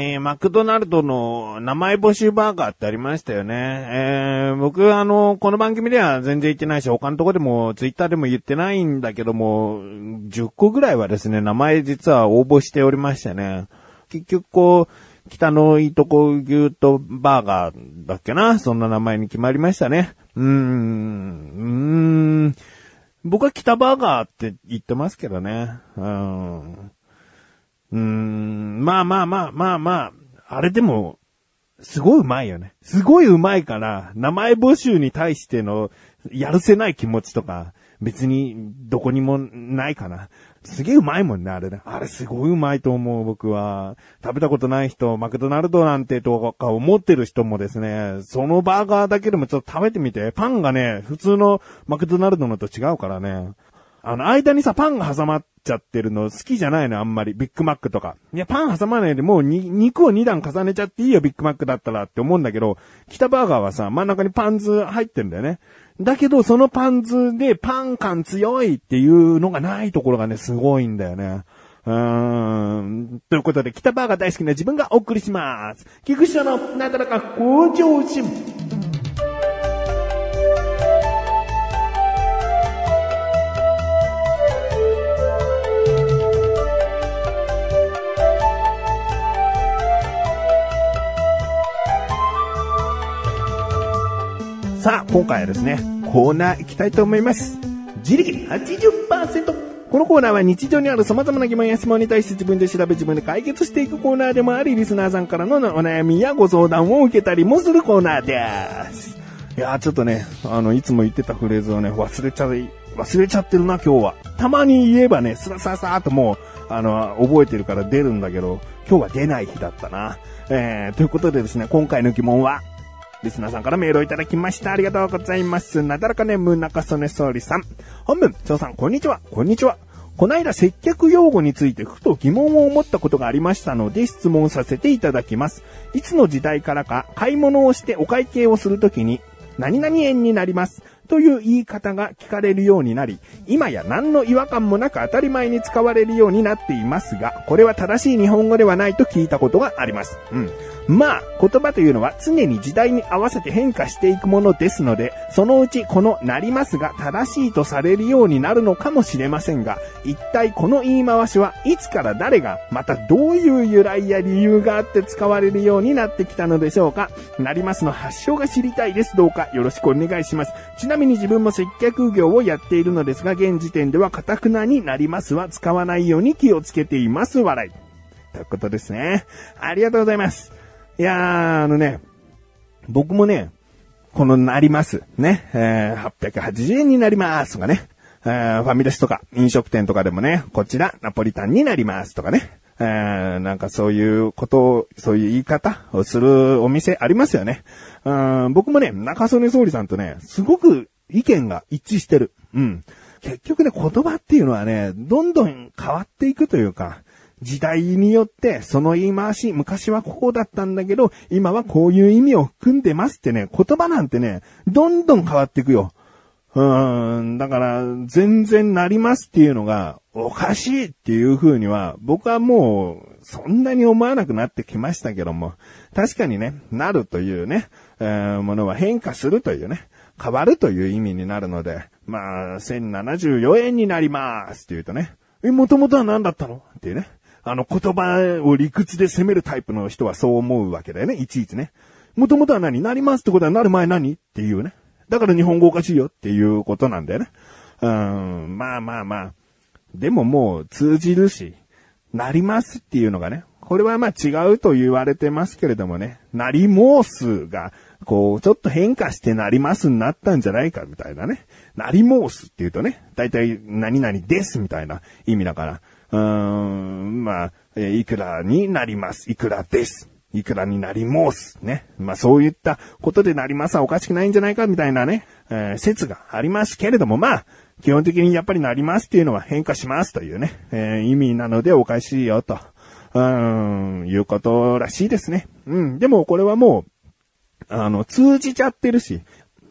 えー、マクドナルドの名前募集バーガーってありましたよね。えー、僕、あの、この番組では全然言ってないし、他のとこでも、ツイッターでも言ってないんだけども、10個ぐらいはですね、名前実は応募しておりましてね。結局、こう、北のいいとこ牛とバーガーだっけな？そんな名前に決まりましたね。うーん、うーん。僕は北バーガーって言ってますけどね。うん。うーん、まあまあまあまあまあ、あれでも、すごいうまいよね。すごいうまいから、名前募集に対してのやるせない気持ちとか、別にどこにもないかな。すげえうまいもんね、あれね。あれすごいうまいと思う、僕は。食べたことない人、マクドナルドなんてとか思ってる人もですね、そのバーガーだけでもちょっと食べてみて。パンがね、普通のマクドナルドのと違うからね。あの、間にさ、パンが挟まっちゃってるの好きじゃないの、あんまり。ビッグマックとか。いや、パン挟まないでもうに、肉を2段重ねちゃっていいよ、ビッグマックだったらって思うんだけど、北バーガーはさ、真ん中にバンズ入ってるんだよね。だけど、そのバンズでパン感強いっていうのがないところがね、すごいんだよね。うーん。ということで、北バーが大好きな自分がお送りします。菊池のなだらか向上心。さあ、今回はですね、コーナー行きたいと思います。自力80%。このコーナーは日常にある様々な疑問や質問に対して自分で調べ自分で解決していくコーナーでもあり、リスナーさんからのお悩みやご相談を受けたりもするコーナーです。いやーちょっとね、あの、いつも言ってたフレーズをね、忘れちゃい、忘れちゃってるな、今日は。たまに言えばね、スラスラスラーともう、あの、覚えてるから出るんだけど、今日は出ない日だったな。えー、ということでですね、今回の疑問は、リスナーさんからメールをいただきました。ありがとうございます。なだらかネーム中曽根総理さん。本文、長さん、こんにちは。こんにちは。こないだ接客用語についてふと疑問を思ったことがありましたので質問させていただきます。いつの時代からか買い物をしてお会計をするときに何々円になります。という言い方が聞かれるようになり、今や何の違和感もなく当たり前に使われるようになっていますが、これは正しい日本語ではないと聞いたことがあります。うん。まあ、言葉というのは常に時代に合わせて変化していくものですので、そのうちこのなりますが正しいとされるようになるのかもしれませんが、一体この言い回しはいつから誰が、またどういう由来や理由があって使われるようになってきたのでしょうかなりますの発祥が知りたいです。どうかよろしくお願いします。ちなみに自分も接客業をやっているのですが、現時点ではカタクナになりますは使わないように気をつけています。笑い。ということですね。ありがとうございます。いやー、あのね、僕もね、このなります。ね。えー、880円になりますとかね。えー、ファミレスとか飲食店とかでもね、こちらナポリタンになりますとかね。えー、なんかそういうことを、そういう言い方をするお店ありますよね。うん、僕もね、中曽根総理さんとね、すごく意見が一致してる。うん。結局ね、言葉っていうのはね、どんどん変わっていくというか、時代によってその言い回し、昔はこうだったんだけど、今はこういう意味を含んでますってね、言葉なんてね、どんどん変わっていくよ。うん、だから、全然なりますっていうのが、おかしいっていう風には、僕はもう、そんなに思わなくなってきましたけども、確かにね、なるというね、えー、ものは変化するというね、変わるという意味になるので、まあ、1074円になりますって言うとね、え、もともとは何だったの？っていうね。あの言葉を理屈で責めるタイプの人はそう思うわけだよね、いちいちね。もともとは何？なりますってことはなる前何？っていうね。だから日本語おかしいよっていうことなんだよね。うん、まあまあまあ。でももう通じるし、なりますっていうのがね、これはまあ違うと言われてますけれどもね、なりもうすが、こう、ちょっと変化してなりますになったんじゃないかみたいなね。なりもうすって言うとね、だいたい何々ですみたいな意味だから。うーん、まあ、いくらになります。いくらです。いくらになります。ね。まあそういったことでなりますはおかしくないんじゃないかみたいなね、えー、説がありますけれども、まあ、基本的にやっぱりなりますっていうのは変化しますというね、えー、意味なのでおかしいよと、うん、いうことらしいですね。うん。でもこれはもう、あの、通じちゃってるし、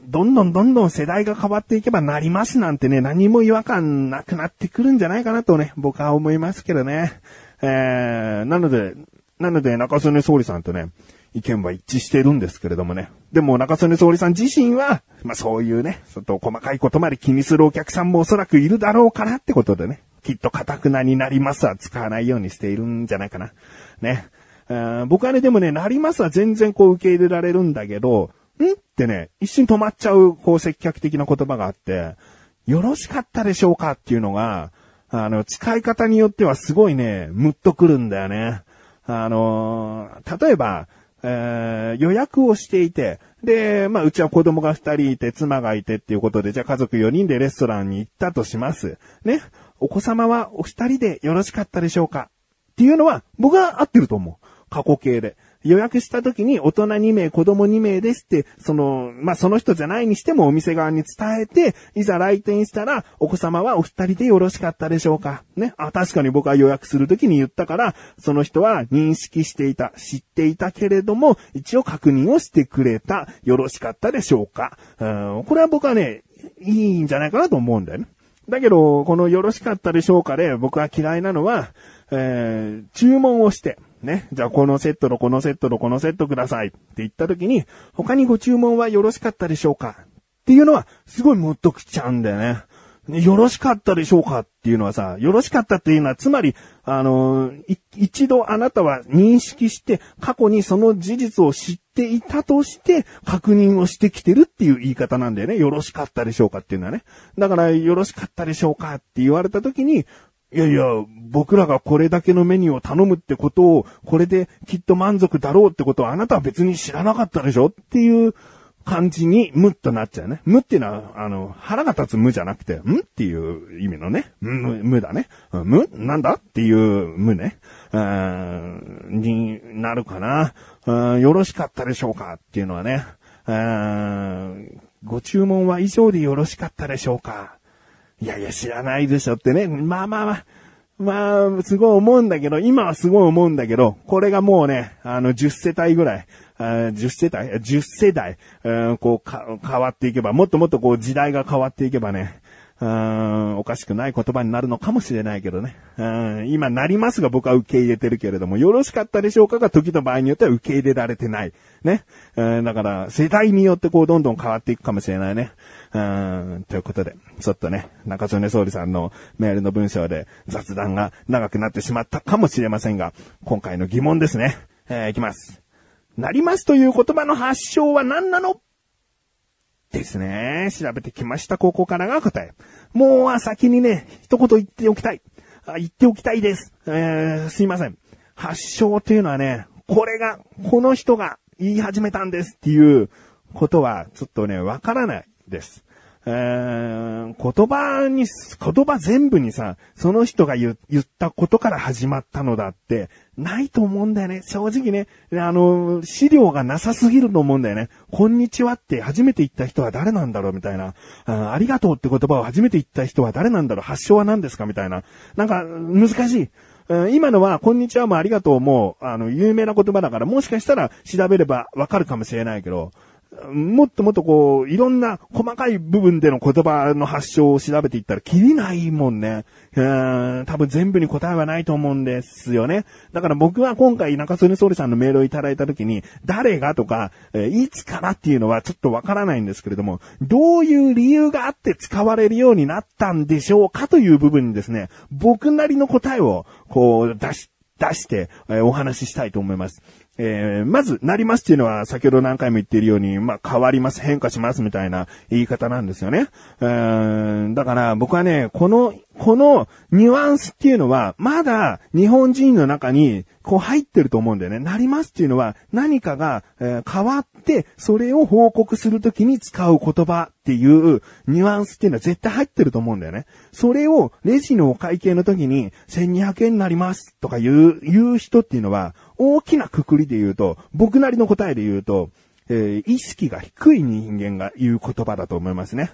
どんどんどんどん世代が変わっていけばなりますなんてね、何も違和感なくなってくるんじゃないかなとね、僕は思いますけどね。えー、なので、なので、中曽根総理さんとね、意見は一致してるんですけれどもね。でも中曽根総理さん自身は、まあそういうね、ちょっと細かいことまで気にするお客さんもおそらくいるだろうかなってことでね。きっとカタクナになりますは使わないようにしているんじゃないかな。ね。僕はね、でもね、なりますは全然こう受け入れられるんだけど、んってね、一瞬止まっちゃう、こう接客的な言葉があって、よろしかったでしょうかっていうのが、あの、使い方によってはすごいね、ムッとくるんだよね。あのー、例えば、えー、予約をしていて、で、まあ、うちは子供が二人いて、妻がいてっていうことで、じゃあ家族四人でレストランに行ったとします。ね。お子様はお二人でよろしかったでしょうか？っていうのは、僕は合ってると思う。過去形で。予約した時に大人2名、子供2名ですって、その、まあ、その人じゃないにしてもお店側に伝えて、いざ来店したら、お子様はお二人でよろしかったでしょうかね。あ、確かに僕は予約する時に言ったから、その人は認識していた、知っていたけれども、一応確認をしてくれた、よろしかったでしょうかうん、これは僕はね、いいんじゃないかなと思うんだよね。だけど、このよろしかったでしょうかで、僕は嫌いなのは、えー、注文をして、ね。じゃあこのセットのこのセットのこのセットくださいって言った時に、他にご注文はよろしかったでしょうか？っていうのは、すごいムッときちゃうんだよね。よろしかったでしょうか？っていうのはさ、よろしかったっていうのは、つまり、あの一度あなたは認識して、過去にその事実を知っていたとして、確認をしてきてるっていう言い方なんだよね。よろしかったでしょうか？っていうのはね。だから、よろしかったでしょうか？って言われた時に、いやいや、僕らがこれだけのメニューを頼むってことを、これできっと満足だろうってことをあなたは別に知らなかったでしょっていう感じに、むっとなっちゃうね。むっていうのは、あの、腹が立つ無じゃなくて、んっていう意味のね。む、無だね。む？なんだっていう無ね。うん、になるかな。うん。よろしかったでしょうかっていうのはね。うん。ご注文は以上でよろしかったでしょうかいやいや、知らないでしょってね。まあまあまあ。まあ、すごい思うんだけど、今はすごい思うんだけど、これがもうね、あの、10世帯ぐらい、10世帯 ?10 世代、こう変わっていけば、もっともっとこう時代が変わっていけばね、うん、おかしくない言葉になるのかもしれないけどね。うん、今なりますが僕は受け入れてるけれども、よろしかったでしょうか？が時と場合によっては受け入れられてない。ね。うん、だから、世代によってこうどんどん変わっていくかもしれないね。うん、ということで、ちょっとね、中曽根総理さんのメールの文章で雑談が長くなってしまったかもしれませんが、今回の疑問ですね。えー、いきます。なりますという言葉の発祥は何なの？ですね。調べてきました。ここからが答え。もうは先にね、一言言っておきたい。あ言っておきたいです。えー、すいません。発症というのはね、これが、この人が言い始めたんですっていうことは、ちょっとね、わからないです。え、言葉に、言葉全部にさ、その人が言ったことから始まったのだって、ないと思うんだよね。正直ね、あの、資料がなさすぎると思うんだよね。こんにちはって初めて言った人は誰なんだろうみたいなあ。ありがとうって言葉を初めて言った人は誰なんだろう発祥は何ですかみたいな。なんか、難しい。今のは、こんにちはもありがとうも、あの、有名な言葉だから、もしかしたら調べればわかるかもしれないけど、もっともっとこう、いろんな細かい部分での言葉の発祥を調べていったら、きりないもんね。うん、多分全部に答えはないと思うんですよね。だから僕は今回中曽根総理さんのメールをいただいた時に、誰がとか、えいつからっていうのはちょっとわからないんですけれども、どういう理由があって使われるようになったんでしょうかという部分にですね、僕なりの答えを、こう、出し、出して、えお話ししたいと思います。えー、まず、なりますっていうのは、先ほど何回も言っているように、まあ、変わります、変化しますみたいな言い方なんですよね。うん、だから僕はね、この、このニュアンスっていうのは、まだ日本人の中に、こう入ってると思うんだよね。なりますっていうのは、何かが、変わって、それを報告するときに使う言葉っていうニュアンスっていうのは絶対入ってると思うんだよね。それをレジのお会計の時に1200円になりますとか言う、言う人っていうのは、大きなくくりで言うと、僕なりの答えで言うと、えー、意識が低い人間が言う言葉だと思いますね。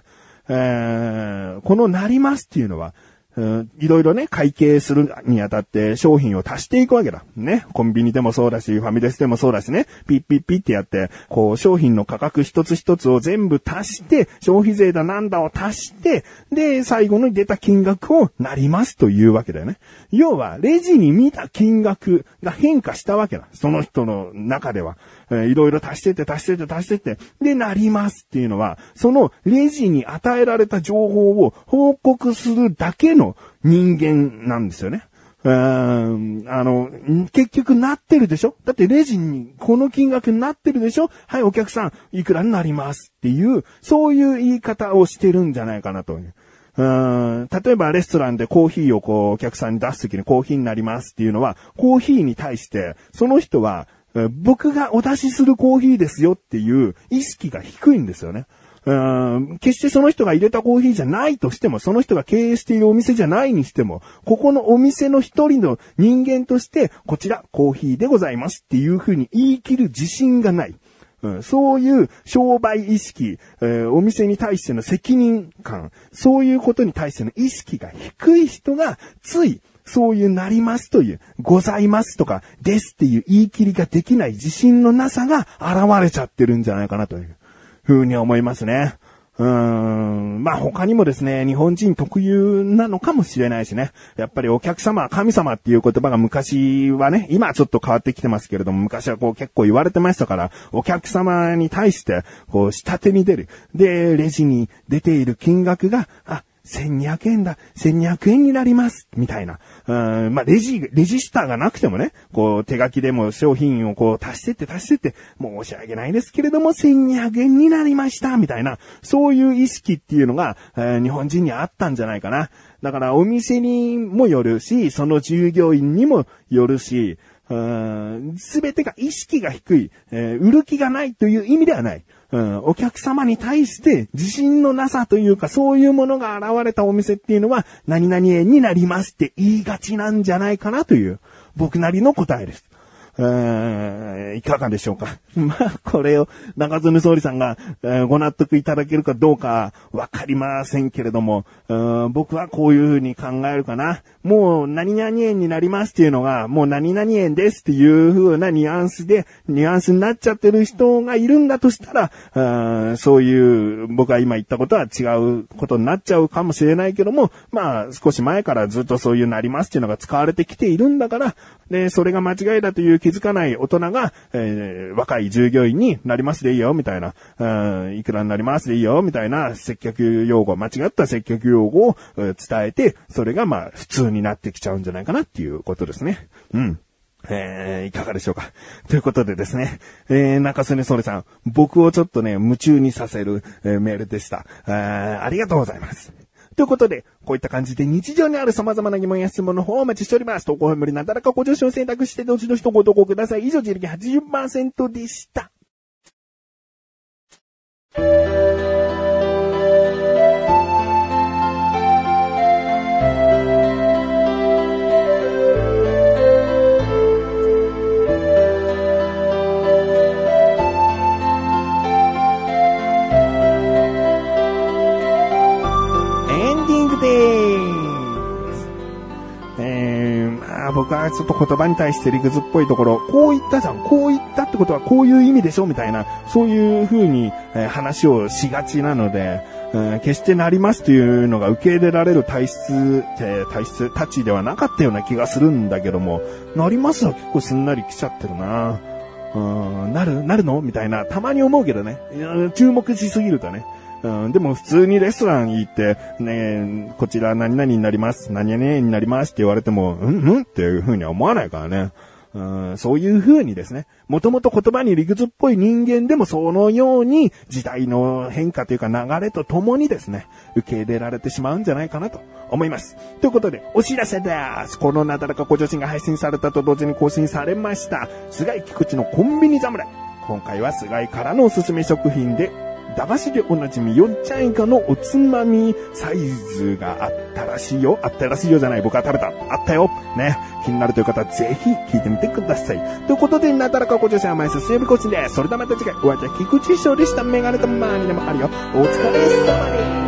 えー、このなりますっていうのは、いろいろね、会計するにあたって商品を足していくわけだ。ね。コンビニでもそうだし、ファミレスでもそうだしね。ピッピッピッってやって、こう、商品の価格一つ一つを全部足して、消費税だなんだを足して、で、最後に出た金額をなりますというわけだよね。要は、レジに見た金額が変化したわけだ。その人の中では。えーいろいろ足してって足してって足してって、で、なりますっていうのは、そのレジに与えられた情報を報告するだけの人間なんですよね。うーん、あの、結局なってるでしょ？だってレジにこの金額になってるでしょ？はい、お客さん、いくらになりますっていう、そういう言い方をしてるんじゃないかなとう。ん例えばレストランでコーヒーをこうお客さんに出すときにコーヒーになりますっていうのは、コーヒーに対して、その人は、僕がお出しするコーヒーですよっていう意識が低いんですよね。うん決してその人が入れたコーヒーじゃないとしても、その人が経営しているお店じゃないにしても、ここのお店の一人の人間として、こちらコーヒーでございますっていうふうに言い切る自信がない。うんそういう商売意識、えお店に対しての責任感、そういうことに対しての意識が低い人が、つい、そういうなりますという、ございますとか、ですっていう言い切りができない自信のなさが現れちゃってるんじゃないかなというふうに思いますね。うーん。まあ他にもですね、日本人特有なのかもしれないしね。やっぱりお客様は神様っていう言葉が昔はね、今はちょっと変わってきてますけれども、昔はこう結構言われてましたから、お客様に対して、こう下手に出る。で、レジに出ている金額が、あ、1200円だ、1200円になります、みたいな。うん、まあ、レジ、レジスターがなくてもね、こう、手書きでも商品をこう、足してって足してって、申し訳ないですけれども、1200円になりました、みたいな、そういう意識っていうのが、えー日本人にあったんじゃないかな。だから、お店にもよるし、その従業員にもよるし、すべてが意識が低い、えー売る気がないという意味ではない。うん、お客様に対して自信のなさというか、そういうものが現れたお店っていうのは、何々縁になりますって言いがちなんじゃないかなという、僕なりの答えです。うーいかがでしょうか？まあ、これを中曽根総理さんが、えーご納得いただけるかどうかわかりませんけれども、僕はこういうふうに考えるかな。もう何々円になりますっていうのが、もう何々円ですっていう風なニュアンスで、ニュアンスになっちゃってる人がいるんだとしたら、そういう、僕が今言ったことは違うことになっちゃうかもしれないけども、まあ、少し前からずっとそういうなりますっていうのが使われてきているんだから、で、それが間違いだという気づかない大人が、えー若い従業員になりますでいいよ、みたいな、うんいくらになりますでいいよ、みたいな接客用語、間違った接客用語を伝えて、それがまあ普通になってきちゃうんじゃないかなっていうことですね。うん。えー、いかがでしょうか。ということでですね、えー、中曽根総理さん、僕をちょっとね、夢中にさせる、えーメールでした。えーありがとうございます。ということで、こういった感じで日常にある様々な疑問や質問の方をお待ちしております。投稿無理なだらかご助手を選択してどしどしとご投稿ください。以上、自力80%でした。です。えー、まあ僕はちょっと言葉に対して理屈っぽいところ、こう言ったじゃん、こう言ったってことはこういう意味でしょみたいな、そういう風に、え話をしがちなので、うん決してなりますというのが受け入れられる体質、えー体質、タチではなかったような気がするんだけども、なりますは結構すんなり来ちゃってるなうん、なるなるの？みたいな、たまに思うけどね。注目しすぎるとね。うん、でも普通にレストラン行って、ねこちら何々になります、何々になりますって言われても、うんうんっていう風には思わないからね。うん、そういう風にですね、もともと言葉に理屈っぽい人間でもそのように時代の変化というか流れとともにですね、受け入れられてしまうんじゃないかなと思います。ということで、お知らせです。このなだらかご助身が配信されたと同時に更新されました、菅井菊池のコンビニ侍。今回は菅井からのおすすめ食品で、駄菓子でおなじみよっちゃんいかのおつまみサイズがあったらしいよ。あったらしいよじゃない。僕は食べた。あったよ。ね。気になるという方ぜひ聞いてみてください。ということで、なだらかご女性甘いすすやびこちです。それではまた次回、お会いいた菊池翔でした。メガネとマーニでもあるよ。お疲れ様です。